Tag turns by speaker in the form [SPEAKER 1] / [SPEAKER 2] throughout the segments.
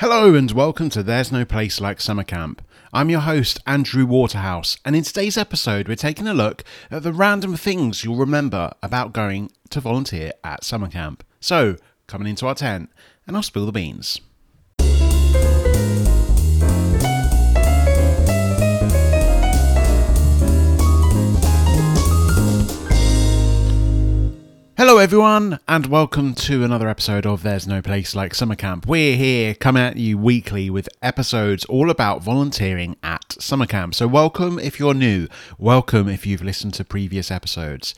[SPEAKER 1] Hello and welcome to There's No Place Like Summer Camp. I'm your host, Andrew Waterhouse, and in today's episode, we're taking a look at the random things you'll remember about going to volunteer at summer camp. So, coming into our tent, and I'll spill the beans. Hello, everyone, and welcome to another episode of There's No Place Like Summer Camp. We're here coming at you weekly with episodes all about volunteering at summer camp. So, welcome if you're new, welcome if you've listened to previous episodes.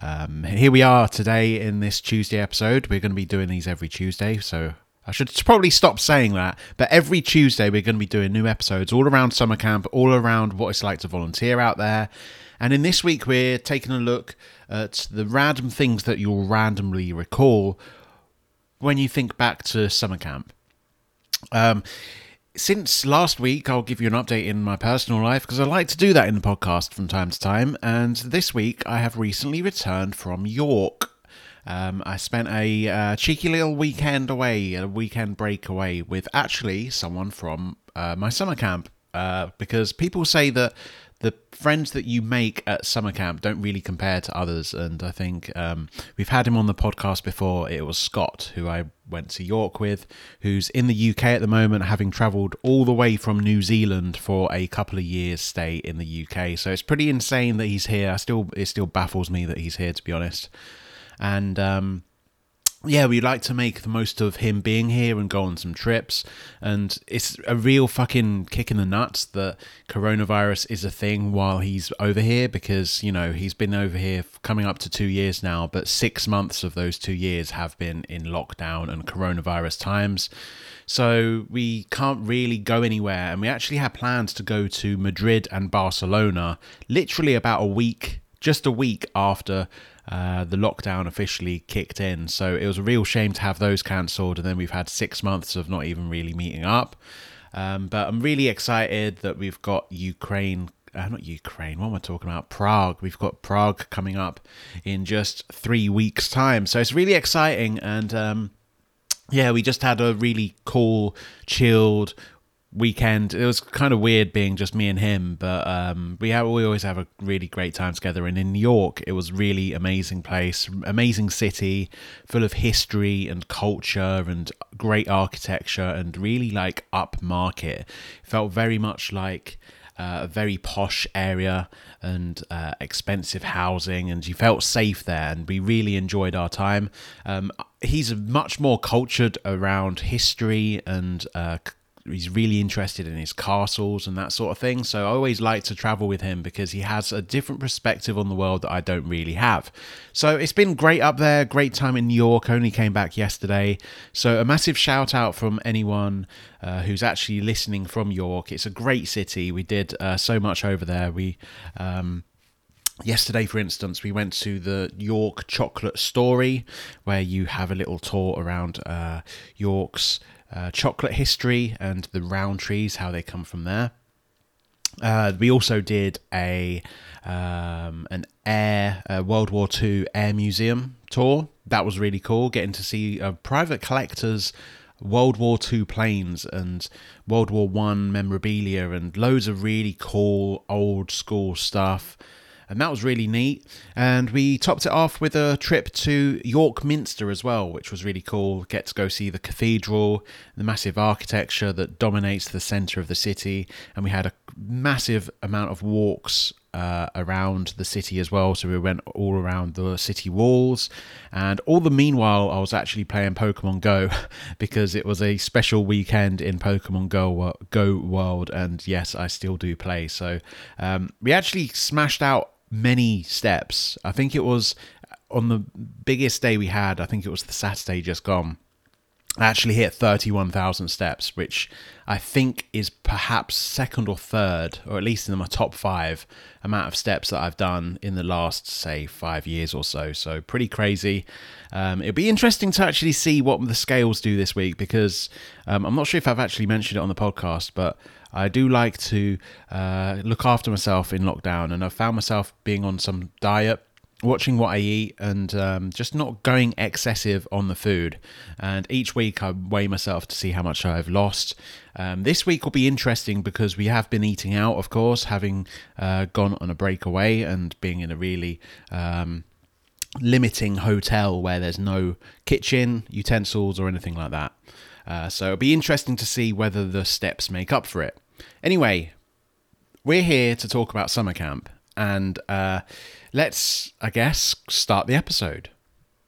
[SPEAKER 1] Um, here we are today in this Tuesday episode. We're going to be doing these every Tuesday, so I should probably stop saying that. But every Tuesday, we're going to be doing new episodes all around summer camp, all around what it's like to volunteer out there. And in this week, we're taking a look at the random things that you'll randomly recall when you think back to summer camp. Um, since last week, I'll give you an update in my personal life because I like to do that in the podcast from time to time. And this week, I have recently returned from York. Um, I spent a uh, cheeky little weekend away, a weekend break away with actually someone from uh, my summer camp uh, because people say that the friends that you make at summer camp don't really compare to others. And I think um, we've had him on the podcast before. It was Scott, who I went to York with, who's in the UK at the moment, having travelled all the way from New Zealand for a couple of years stay in the UK. So it's pretty insane that he's here. I still it still baffles me that he's here, to be honest. And um, yeah, we like to make the most of him being here and go on some trips. And it's a real fucking kick in the nuts that coronavirus is a thing while he's over here because, you know, he's been over here coming up to two years now, but six months of those two years have been in lockdown and coronavirus times. So we can't really go anywhere. And we actually had plans to go to Madrid and Barcelona literally about a week, just a week after uh, the lockdown officially kicked in. So it was a real shame to have those cancelled, and then we've had six months of not even really meeting up. Um, but I'm really excited that we've got Ukraine. Uh, not Ukraine. What am I talking about? Prague. We've got Prague coming up in just three weeks' time. So it's really exciting. And um, yeah, we just had a really cool, chilled weekend. It was kind of weird being just me and him, but um, we have, we always have a really great time together. And in New York, it was really amazing place, amazing city, full of history and culture and great architecture and really like upmarket. Felt very much like. Uh, a very posh area and uh, expensive housing, and you felt safe there, and we really enjoyed our time. Um, he's much more cultured around history and uh, he's really interested in his castles and that sort of thing. So I always like to travel with him because he has a different perspective on the world that I don't really have. So it's been great up there, great time in New York. Only came back yesterday. So a massive shout out from anyone uh, who's actually listening from York. It's a great city. We did uh, so much over there. We um, Yesterday, for instance, we went to the York Chocolate Story, where you have a little tour around uh, York's uh, chocolate history and the Rowntree's, how they come from there. Uh, we also did a um, an air uh, World War II air museum tour. That was really cool. Getting to see a private collector's World War II planes and World War One memorabilia and loads of really cool old school stuff and that was really neat. And we topped it off with a trip to York Minster as well, which was really cool. Get to go see the cathedral, the massive architecture that dominates the centre of the city, and we had a massive amount of walks uh, around the city as well. So we went all around the city walls, and all the meanwhile, I was actually playing Pokemon Go because it was a special weekend in Pokemon Go Go World, and yes, I still do play. So um, we actually smashed out many steps. I think it was on the biggest day we had, I think it was the Saturday just gone. I actually hit 31,000 steps, which I think is perhaps second or third, or at least in my top five amount of steps that I've done in the last, say, five years or so. So, pretty crazy. Um, it'll be interesting to actually see what the scales do this week because um, I'm not sure if I've actually mentioned it on the podcast, but I do like to uh, look after myself in lockdown, and I've found myself being on some diet watching what I eat and um, just not going excessive on the food. And each week I weigh myself to see how much I've lost. Um, this week will be interesting because we have been eating out, of course, having uh, gone on a breakaway and being in a really um, limiting hotel where there's no kitchen, utensils, or anything like that. Uh, so it'll be interesting to see whether the steps make up for it. Anyway, we're here to talk about summer camp and uh, let's, I guess, start the episode.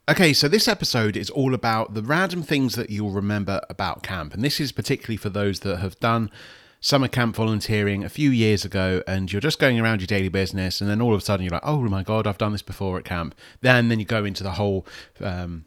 [SPEAKER 1] Okay, so this episode is all about the random things that you'll remember about camp, and this is particularly for those that have done summer camp volunteering a few years ago and you're just going around your daily business and then all of a sudden you're like oh my god i've done this before at camp then then you go into the whole um,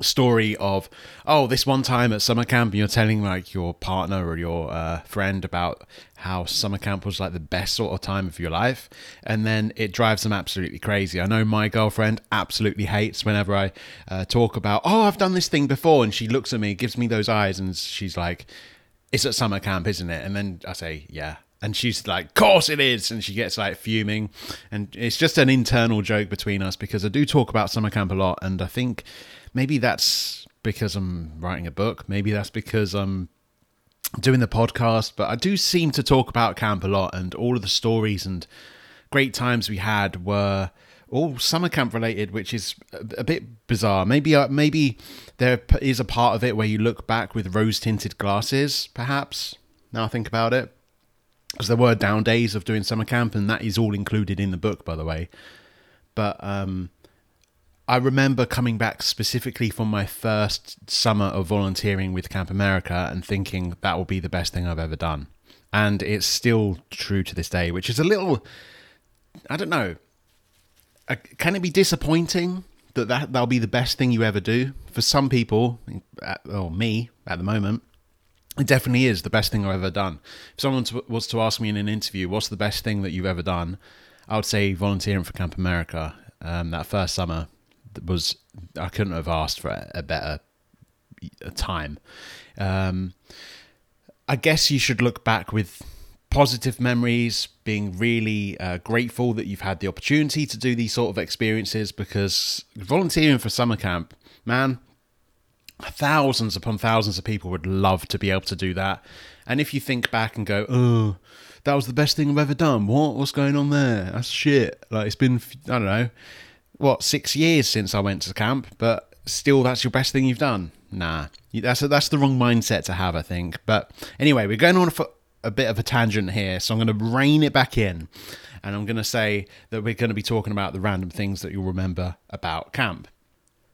[SPEAKER 1] story of oh this one time at summer camp you're telling like your partner or your uh, friend about how summer camp was like the best sort of time of your life and then it drives them absolutely crazy i know my girlfriend absolutely hates whenever i uh, talk about oh i've done this thing before and she looks at me gives me those eyes and she's like it's at summer camp isn't it and then i say yeah and she's like, course it is. And she gets like fuming. And it's just an internal joke between us because I do talk about summer camp a lot. And I think maybe that's because I'm writing a book. Maybe that's because I'm doing the podcast. But I do seem to talk about camp a lot, and all of the stories and great times we had were all summer camp related, which is a, bit bizarre. Maybe uh, maybe there is a part of it where you look back with rose tinted glasses, perhaps. Now I think about it, because there were down days of doing summer camp, and that is all included in the book, by the way. But um, I remember coming back specifically from my first summer of volunteering with Camp America and thinking that will be the best thing I've ever done. And it's still true to this day, which is a little, I don't know, uh, can it be disappointing that, that that'll be the best thing you ever do? For some people, uh, or me at the moment, it definitely is the best thing I've ever done. If someone was to ask me in an interview, what's the best thing that you've ever done? I would say volunteering for Camp America um, that first summer was I couldn't have asked for a, better time. Um, I guess you should look back with positive memories, being really uh, grateful that you've had the opportunity to do these sort of experiences because volunteering for summer camp, man, thousands upon thousands of people would love to be able to do that. And if you think back and go, oh, that was the best thing I've ever done. What? What's going on there? That's shit. Like it's been, I don't know what six years since I went to camp, but still, that's your best thing you've done. Nah, that's a, that's the wrong mindset to have, I think. But anyway, we're going on for a bit of a tangent here, so I'm going to rein it back in, and I'm going to say that we're going to be talking about the random things that you'll remember about camp.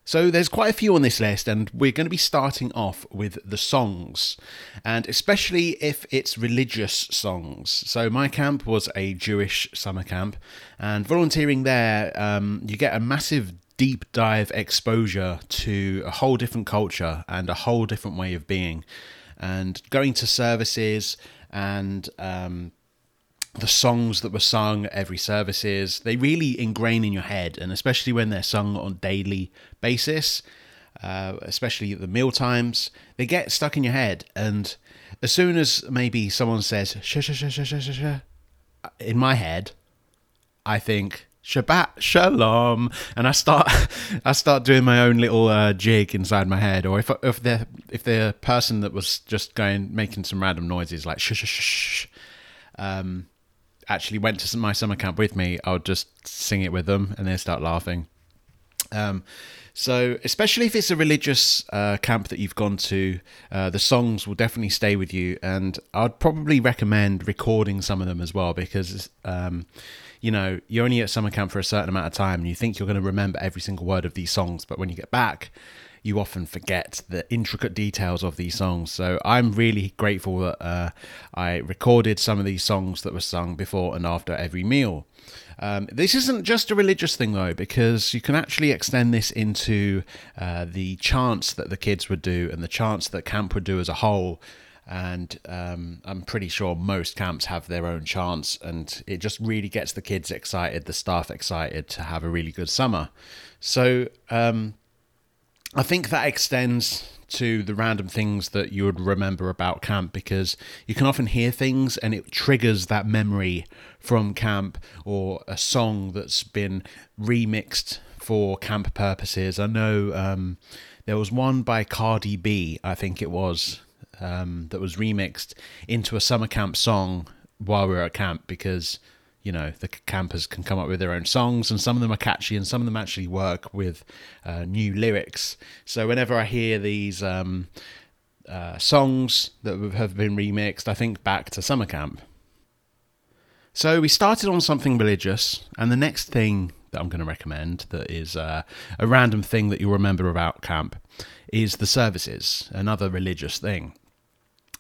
[SPEAKER 1] So there's quite a few on this list, and we're going to be starting off with the songs, and especially if it's religious songs. So my camp was a Jewish summer camp, and volunteering there, um, you get a massive deep dive exposure to a whole different culture and a whole different way of being, and going to services and um, the songs that were sung every services they really ingrain in your head and especially when they're sung on daily basis uh, especially at the meal times they get stuck in your head and as soon as maybe someone says sh sh sh sh sh sh sh in my head i think Shabbat Shalom, and I start I start doing my own little uh, jig inside my head. Or if if the if the person that was just going making some random noises like shh shh shh, shh um, actually went to my summer camp with me, I would just sing it with them and they start laughing. Um, so, especially if it's a religious uh, camp that you've gone to, uh, the songs will definitely stay with you. And I'd probably recommend recording some of them as well because, um, you know, you're only at summer camp for a certain amount of time and you think you're going to remember every single word of these songs. But when you get back, you often forget the intricate details of these songs. So I'm really grateful that uh, I recorded some of these songs that were sung before and after every meal. Um, this isn't just a religious thing though, because you can actually extend this into uh, the chants that the kids would do and the chants that camp would do as a whole. And um, I'm pretty sure most camps have their own chants, and it just really gets the kids excited, the staff excited to have a really good summer. So, um, I think that extends to the random things that you would remember about camp because you can often hear things and it triggers that memory from camp or a song that's been remixed for camp purposes. I know um, there was one by Cardi B, I think it was, um, that was remixed into a summer camp song while we were at camp because you know the campers can come up with their own songs and some of them are catchy and some of them actually work with uh, new lyrics. So whenever i hear these um, uh, songs that have been remixed i think back to summer camp. So we started on something religious and the next thing that i'm going to recommend that is uh, a random thing that you'll remember about camp is the services another religious thing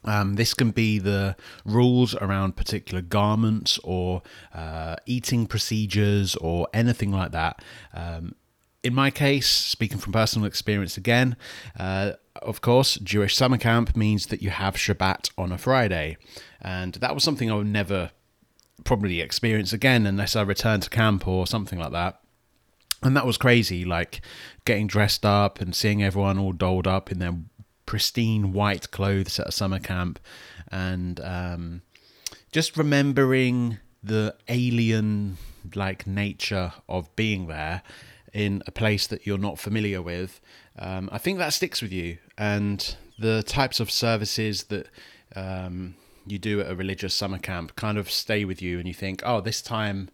[SPEAKER 1] um, this can be the rules around particular garments or uh, eating procedures or anything like that. Um, in my case, speaking from personal experience again, uh, of course, Jewish summer camp means that you have Shabbat on a Friday. And that was something I would never probably experience again unless I returned to camp or something like that. And that was crazy, like getting dressed up and seeing everyone all dolled up in their pristine white clothes at a summer camp, and um, just remembering the alien like nature of being there in a place that you're not familiar with. Um, I think that sticks with you, and the types of services that um, you do at a religious summer camp kind of stay with you, and you think, oh, this time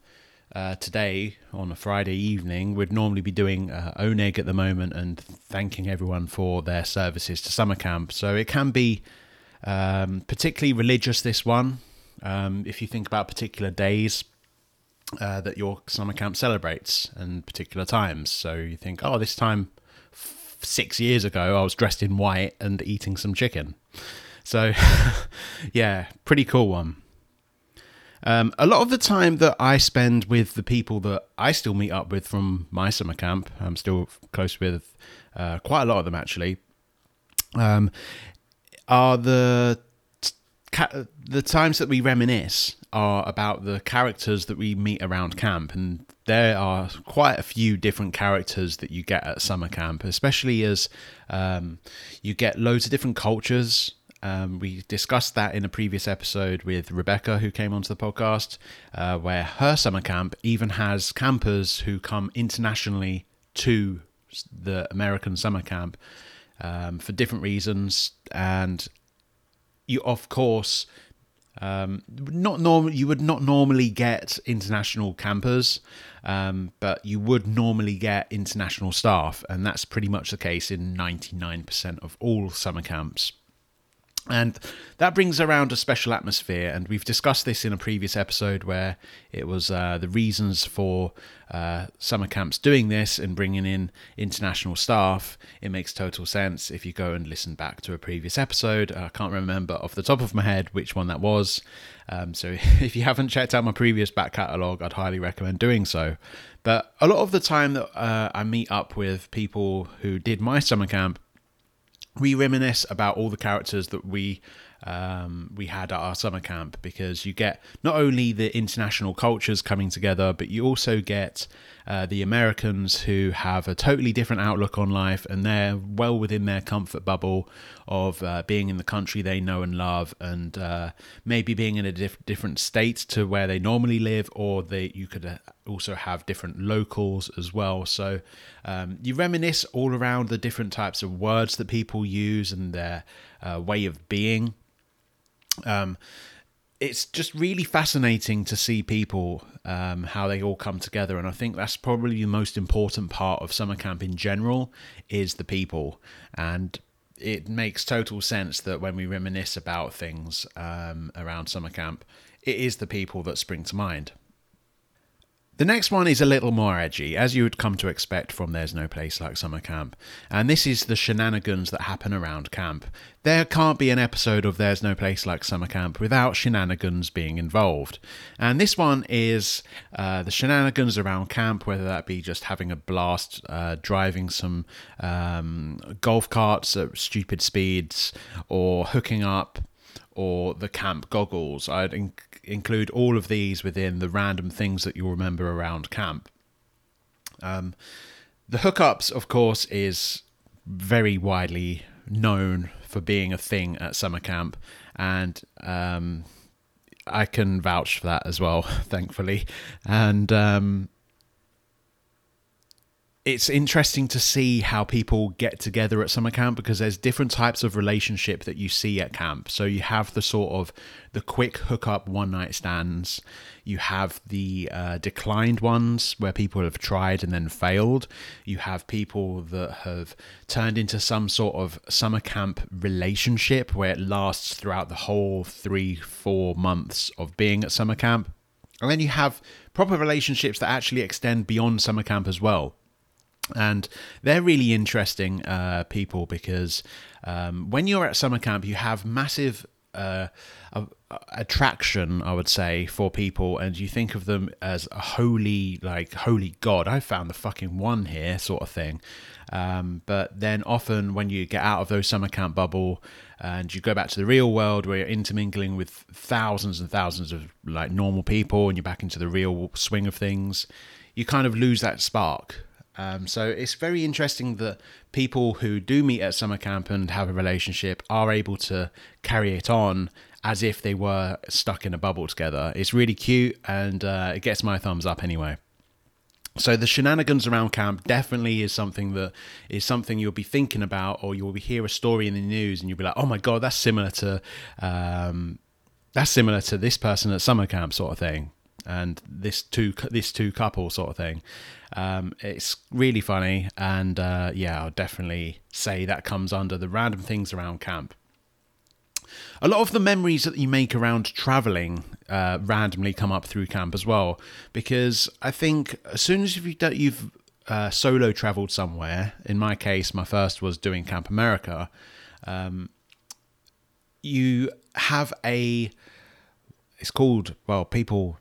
[SPEAKER 1] uh, today on a Friday evening, we'd normally be doing uh, Oneg at the moment and thanking everyone for their services to summer camp. So it can be um, particularly religious, this one, um, if you think about particular days. Uh, that your summer camp celebrates and particular times. So you think, oh, this time f- six years ago, I was dressed in white and eating some chicken. So, yeah, pretty cool one. Um, a lot of the time that I spend with the people that I still meet up with from my summer camp, I'm still close with uh, quite a lot of them actually, um, are the ca- the times that we reminisce are about the characters that we meet around camp, and there are quite a few different characters that you get at summer camp, especially as um, you get loads of different cultures um, we discussed that in a previous episode with Rebecca, who came onto the podcast, uh, where her summer camp even has campers who come internationally to the American summer camp um, for different reasons. And you, of course, um, not normal. You would not normally get international campers, um, but you would normally get international staff, and that's pretty much the case in ninety nine percent of all summer camps. And that brings around a special atmosphere. And we've discussed this in a previous episode where it was uh, the reasons for uh, summer camps doing this and bringing in international staff. It makes total sense if you go and listen back to a previous episode. I can't remember off the top of my head which one that was. Um, so if you haven't checked out my previous back catalogue, I'd highly recommend doing so. But a lot of the time that uh, I meet up with people who did my summer camp, we reminisce about all the characters that we um, we had at our summer camp because you get not only the international cultures coming together, but you also get uh, the Americans who have a totally different outlook on life and they're well within their comfort bubble of uh, being in the country they know and love and uh, maybe being in a diff- different state to where they normally live, or they you could uh, also have different locals as well. So um, you reminisce all around the different types of words that people use and their uh, way of being. Um, it's just really fascinating to see people um, how they all come together and i think that's probably the most important part of summer camp in general is the people and it makes total sense that when we reminisce about things um, around summer camp it is the people that spring to mind the next one is a little more edgy, as you would come to expect from There's No Place Like Summer Camp, and this is the shenanigans that happen around camp. There can't be an episode of There's No Place Like Summer Camp without shenanigans being involved. And this one is uh, the shenanigans around camp, whether that be just having a blast, uh, driving some um, golf carts at stupid speeds, or hooking up, or the camp goggles. I'd include all of these within the random things that you'll remember around camp. Um, the hookups, of course, is very widely known for being a thing at summer camp, and um, I can vouch for that as well, thankfully. And um, it's interesting to see how people get together at summer camp because there's different types of relationship that you see at camp. So you have the sort of the quick hookup one night stands. You have the uh, declined ones where people have tried and then failed. You have people that have turned into some sort of summer camp relationship where it lasts throughout the whole three, four months of being at summer camp. And then you have proper relationships that actually extend beyond summer camp as well and they're really interesting uh, people because um, when you're at summer camp, you have massive uh, attraction, I would say, for people, and you think of them as a holy, like holy god. I found the fucking one here, sort of thing. Um, but then often when you get out of those summer camp bubble and you go back to the real world where you're intermingling with thousands and thousands of like normal people, and you're back into the real swing of things, you kind of lose that spark um, so it's very interesting that people who do meet at summer camp and have a relationship are able to carry it on as if they were stuck in a bubble together. It's really cute and uh, it gets my thumbs up anyway. So the shenanigans around camp definitely is something that is something you'll be thinking about, or you'll be hear a story in the news and you'll be like, "Oh my god, that's similar to um, that's similar to this person at summer camp," sort of thing and this two this two couple sort of thing. Um, it's really funny, and uh, yeah, I'll definitely say that comes under the random things around camp. A lot of the memories that you make around traveling uh, randomly come up through camp as well, because I think as soon as you've, you've uh, solo traveled somewhere, in my case, my first was doing Camp America, um, you have a. It's called well, people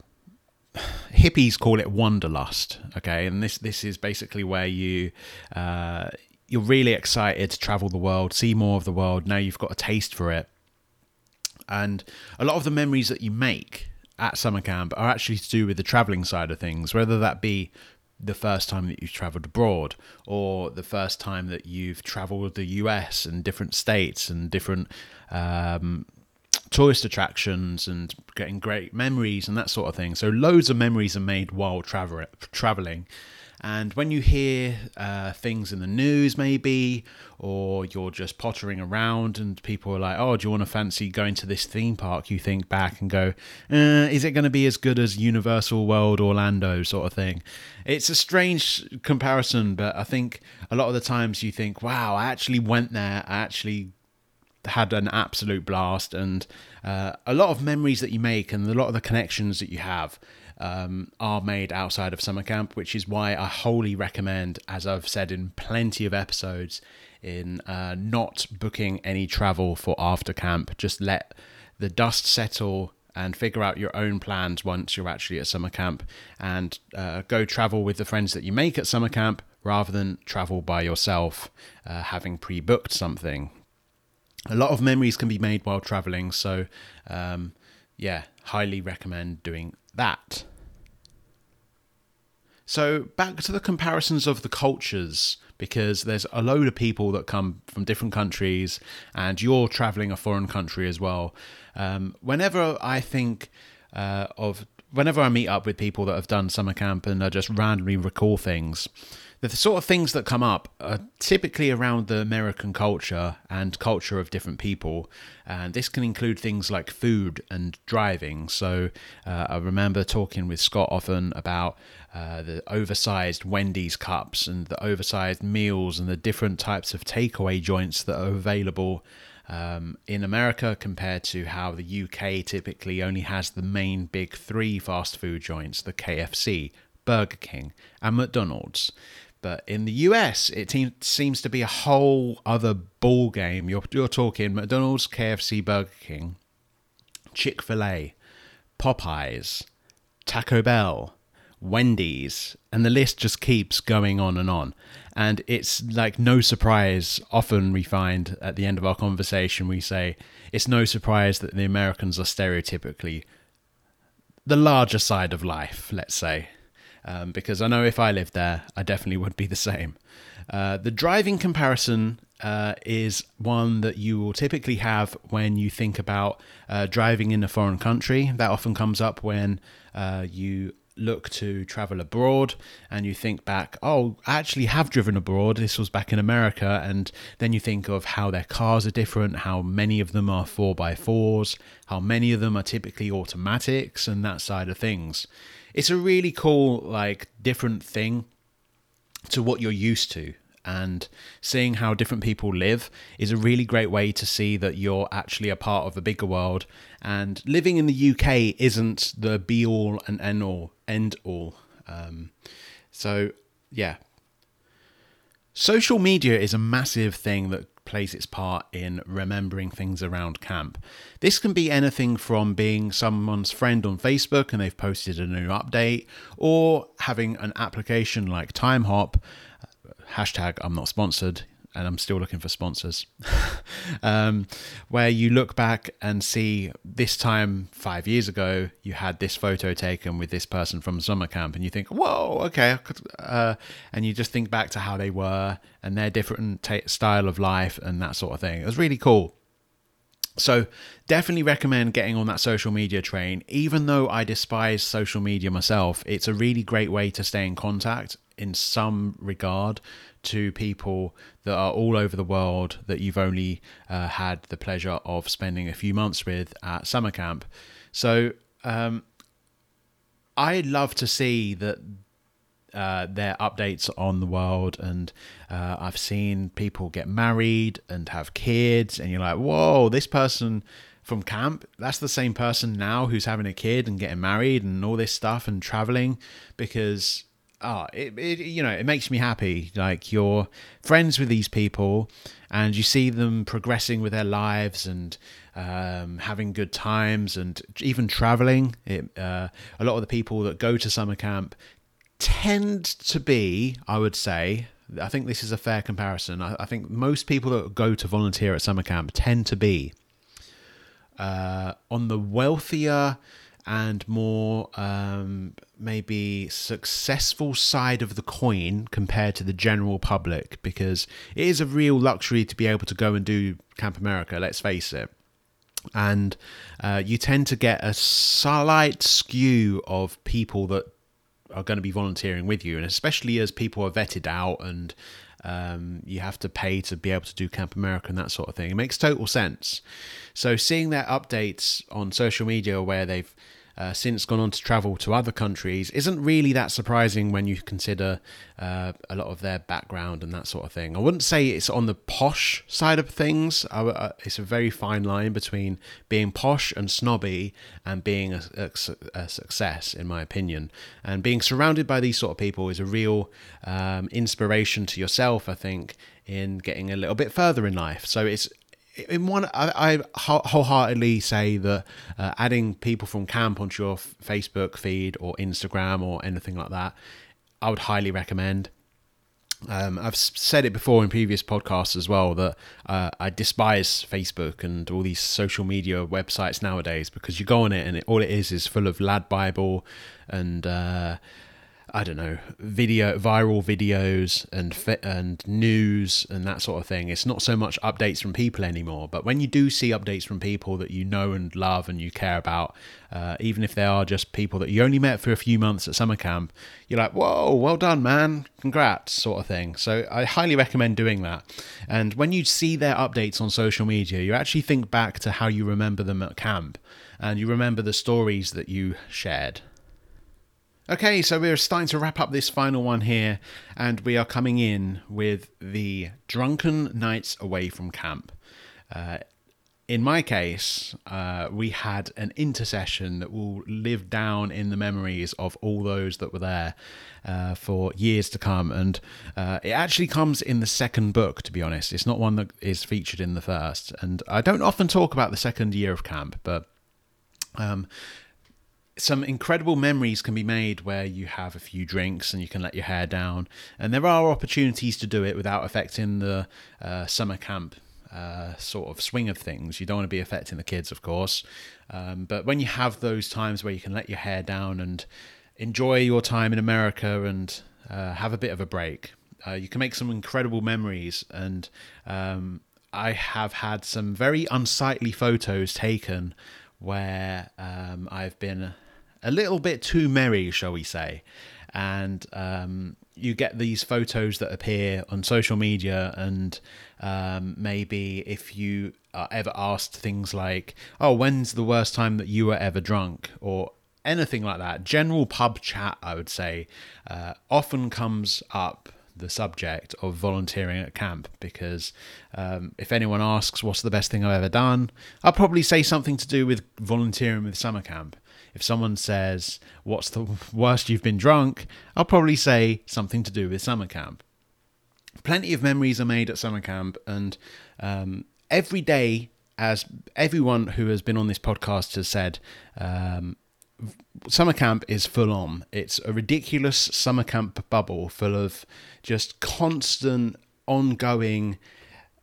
[SPEAKER 1] hippies call it wanderlust okay? And this this is basically where you uh, you're really excited to travel the world see more of the world. Now you've got a taste for it. And a lot of the memories that you make at summer camp are actually to do with the traveling side of things whether that be the first time that you've traveled abroad or the first time that you've traveled the US and different states and different um, tourist attractions and getting great memories and that sort of thing. So loads of memories are made while travel traveling. And when you hear uh, things in the news, maybe, or you're just pottering around and people are like, oh, do you want to fancy going to this theme park? You think back and go, uh, is it going to be as good as Universal World Orlando, sort of thing? It's a strange comparison, but I think a lot of the times you think, wow, I actually went there, I actually had an absolute blast and uh, a lot of memories that you make and a lot of the connections that you have um, are made outside of summer camp which is why i wholly recommend as i've said in plenty of episodes in uh, not booking any travel for after camp. Just let the dust settle and figure out your own plans once you're actually at summer camp and uh, go travel with the friends that you make at summer camp rather than travel by yourself uh, having pre-booked something a lot of memories can be made while traveling. So, um, yeah, highly recommend doing that. So, back to the comparisons of the cultures, because there's a load of people that come from different countries, and you're traveling a foreign country as well. Um, whenever I think uh, of, whenever I meet up with people that have done summer camp and I just randomly recall things, the sort of things that come up are typically around the American culture and culture of different people. And this can include things like food and driving. So uh, I remember talking with Scott often about uh, the oversized Wendy's cups and the oversized meals and the different types of takeaway joints that are available. Um, in America, compared to how the UK typically only has the main big three fast food joints the KFC, Burger King, and McDonald's. But in the US, it te- seems to be a whole other ball game. You're you're talking McDonald's, KFC, Burger King, Chick Fil A, Popeyes, Taco Bell, Wendy's, and the list just keeps going on and on. And it's like no surprise. Often we find at the end of our conversation, we say it's no surprise that the Americans are stereotypically the larger side of life. Let's say um, because I know if I lived there, I definitely would be the same. Uh, the driving comparison uh, is one that you will typically have when you think about uh, driving in a foreign country. That often comes up when uh, you look to travel abroad and you think back, oh, I actually have driven abroad. This was back in America. And then you think of how their cars are different, how many of them are 4x4s, how many of them are typically automatics, and that side of things. It's a really cool, like, different thing to what you're used to. And seeing how different people live is a really great way to see that you're actually a part of a bigger world. And living in the UK isn't the be all and end all end all um, so yeah. Social media is a massive thing that plays its part in remembering things around camp. This can be anything from being someone's friend on Facebook and they've posted a new update, or having an application like Timehop uh, hashtag I'm not sponsored and I'm still looking for sponsors, um, where you look back and see this time five years ago, you had this photo taken with this person from summer camp, and you think, whoa, okay. Uh, and you just think back to how they were and their different t- style of life and that sort of thing. It was really cool. So, definitely recommend getting on that social media train. Even though I despise social media myself, it's a really great way to stay in contact in some regard to people that are all over the world that you've only uh, had the pleasure of spending a few months with at summer camp. So um, I love to see that uh, their updates on the world, and uh, I've seen people get married and have kids, and you're like, whoa, this person from camp, that's the same person now who's having a kid and getting married and all this stuff and traveling because oh, it, it, you know, it makes me happy. Like you're friends with these people, and you see them progressing with their lives and um, having good times, and even traveling. It, uh, a lot of the people that go to summer camp tend to be, I would say, I think this is a fair comparison. I, I think most people that go to volunteer at summer camp tend to be uh, on the wealthier and more um, maybe successful side of the coin compared to the general public because it is a real luxury to be able to go and do Camp America, let's face it. And uh, you tend to get a slight skew of people that are going to be volunteering with you, and especially as people are vetted out and um, you have to pay to be able to do Camp America and that sort of thing. It makes total sense. So seeing their updates on social media where they've uh, since gone on to travel to other countries isn't really that surprising when you consider uh, a lot of their background and that sort of thing. I wouldn't say it's on the posh side of things. I, uh, it's a very fine line between being posh and snobby and being a, a, a, success, in my opinion. And being surrounded by these sort of people is a real um, inspiration to yourself, I think, in getting a little bit further in life. So it's in one, I, I wholeheartedly say that uh, adding people from camp onto your Facebook feed or Instagram or anything like that, I would highly recommend. Um, I've said it before in previous podcasts as well that uh, I despise Facebook and all these social media websites nowadays because you go on it and it, all it is is full of LADbible and uh, I don't know, video, viral videos and and news and that sort of thing. It's not so much updates from people anymore. But when you do see updates from people that you know and love and you care about, uh, even if they are just people that you only met for a few months at summer camp, you're like, whoa, well done, man, congrats, sort of thing. So I highly recommend doing that. And when you see their updates on social media, you actually think back to how you remember them at camp and you remember the stories that you shared. Okay, so we're starting to wrap up this final one here, and we are coming in with the drunken nights away from camp. Uh, in my case, uh, we had an intersession that will live down in the memories of all those that were there uh, for years to come. And uh, it actually comes in the second book, to be honest. It's not one that is featured in the first. And I don't often talk about the second year of camp, but um, some incredible memories can be made where you have a few drinks and you can let your hair down. And there are opportunities to do it without affecting the uh, summer camp uh, sort of swing of things. You don't want to be affecting the kids, of course. Um, but when you have those times where you can let your hair down and enjoy your time in America and uh, have a bit of a break, uh, you can make some incredible memories. And um, I have had some very unsightly photos taken where um, I've been a little bit too merry, shall we say. And um, you get these photos that appear on social media, and um, maybe if you are ever asked things like, "Oh, when's the worst time that you were ever drunk?" or anything like that, general pub chat, I would say, uh, often comes up the subject of volunteering at camp because um, if anyone asks what's the best thing I've ever done, I'll probably say something to do with volunteering with summer camp. If someone says what's the worst you've been drunk, I'll probably say something to do with summer camp. Plenty of memories are made at summer camp, and um, every day, as everyone who has been on this podcast has said, um, summer camp is full on. It's a ridiculous summer camp bubble full of just constant, ongoing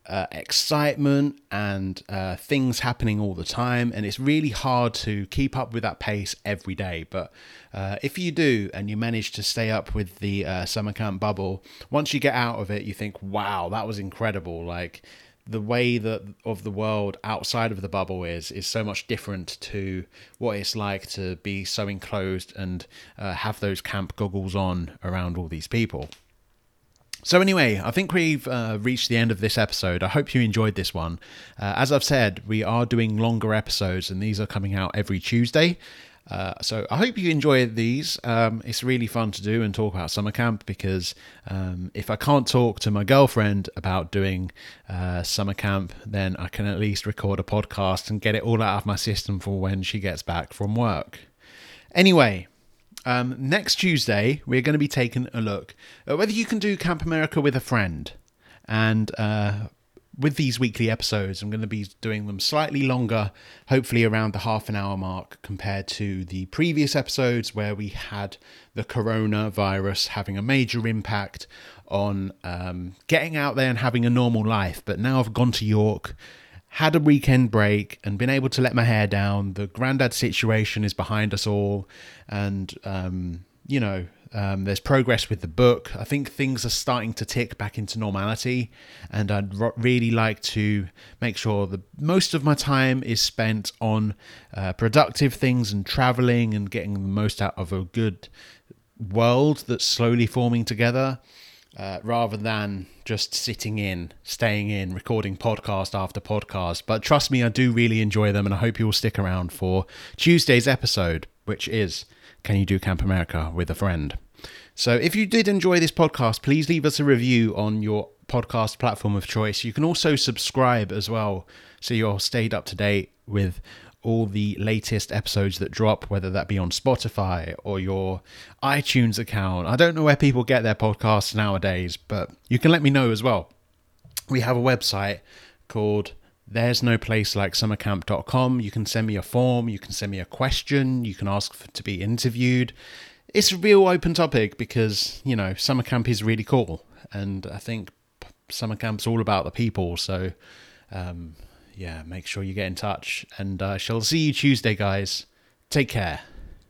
[SPEAKER 1] uh, excitement and uh, things happening all the time. And it's really hard to keep up with that pace every day. But uh, if you do and you manage to stay up with the uh, summer camp bubble, once you get out of it, you think, wow, that was incredible. Like, the way that of the world outside of the bubble is is so much different to what it's like to be so enclosed and uh, have those camp goggles on around all these people. So, anyway, I think we've uh, reached the end of this episode. I hope you enjoyed this one. Uh, as I've said, we are doing longer episodes, and these are coming out every Tuesday. Uh, so I hope you enjoy these. Um, it's really fun to do and talk about summer camp because um, if I can't talk to my girlfriend about doing uh, summer camp, then I can at least record a podcast and get it all out of my system for when she gets back from work. Anyway, um, next Tuesday we're going to be taking a look at whether you can do Camp America with a friend. And uh, with these weekly episodes, I'm going to be doing them slightly longer, hopefully around the half an hour mark, compared to the previous episodes where we had the coronavirus having a major impact on um, getting out there and having a normal life. But now I've gone to York, had a weekend break, and been able to let my hair down. The granddad situation is behind us all, and um, you know, um, there's progress with the book. I think things are starting to tick back into normality, and I'd really like to make sure that most of my time is spent on uh, productive things and traveling and getting the most out of a good world that's slowly forming together. Uh, rather than just sitting in, staying in, recording podcast after podcast. But trust me, I do really enjoy them, and I hope you will stick around for Tuesday's episode, which is Can You Do Camp America with a Friend? So if you did enjoy this podcast, please leave us a review on your podcast platform of choice. You can also subscribe as well, so you're stayed up to date with all the latest episodes that drop, whether that be on Spotify or your iTunes account. I don't know where people get their podcasts nowadays, but you can let me know as well. We have a website called there's no place like summercamp.com. You can send me a form, you can send me a question, you can ask for, to be interviewed it's a real open topic because you know summer camp is really cool, and I think summer camp's all about the people. So um, yeah, make sure you get in touch, and I uh, shall see you Tuesday, guys. Take care.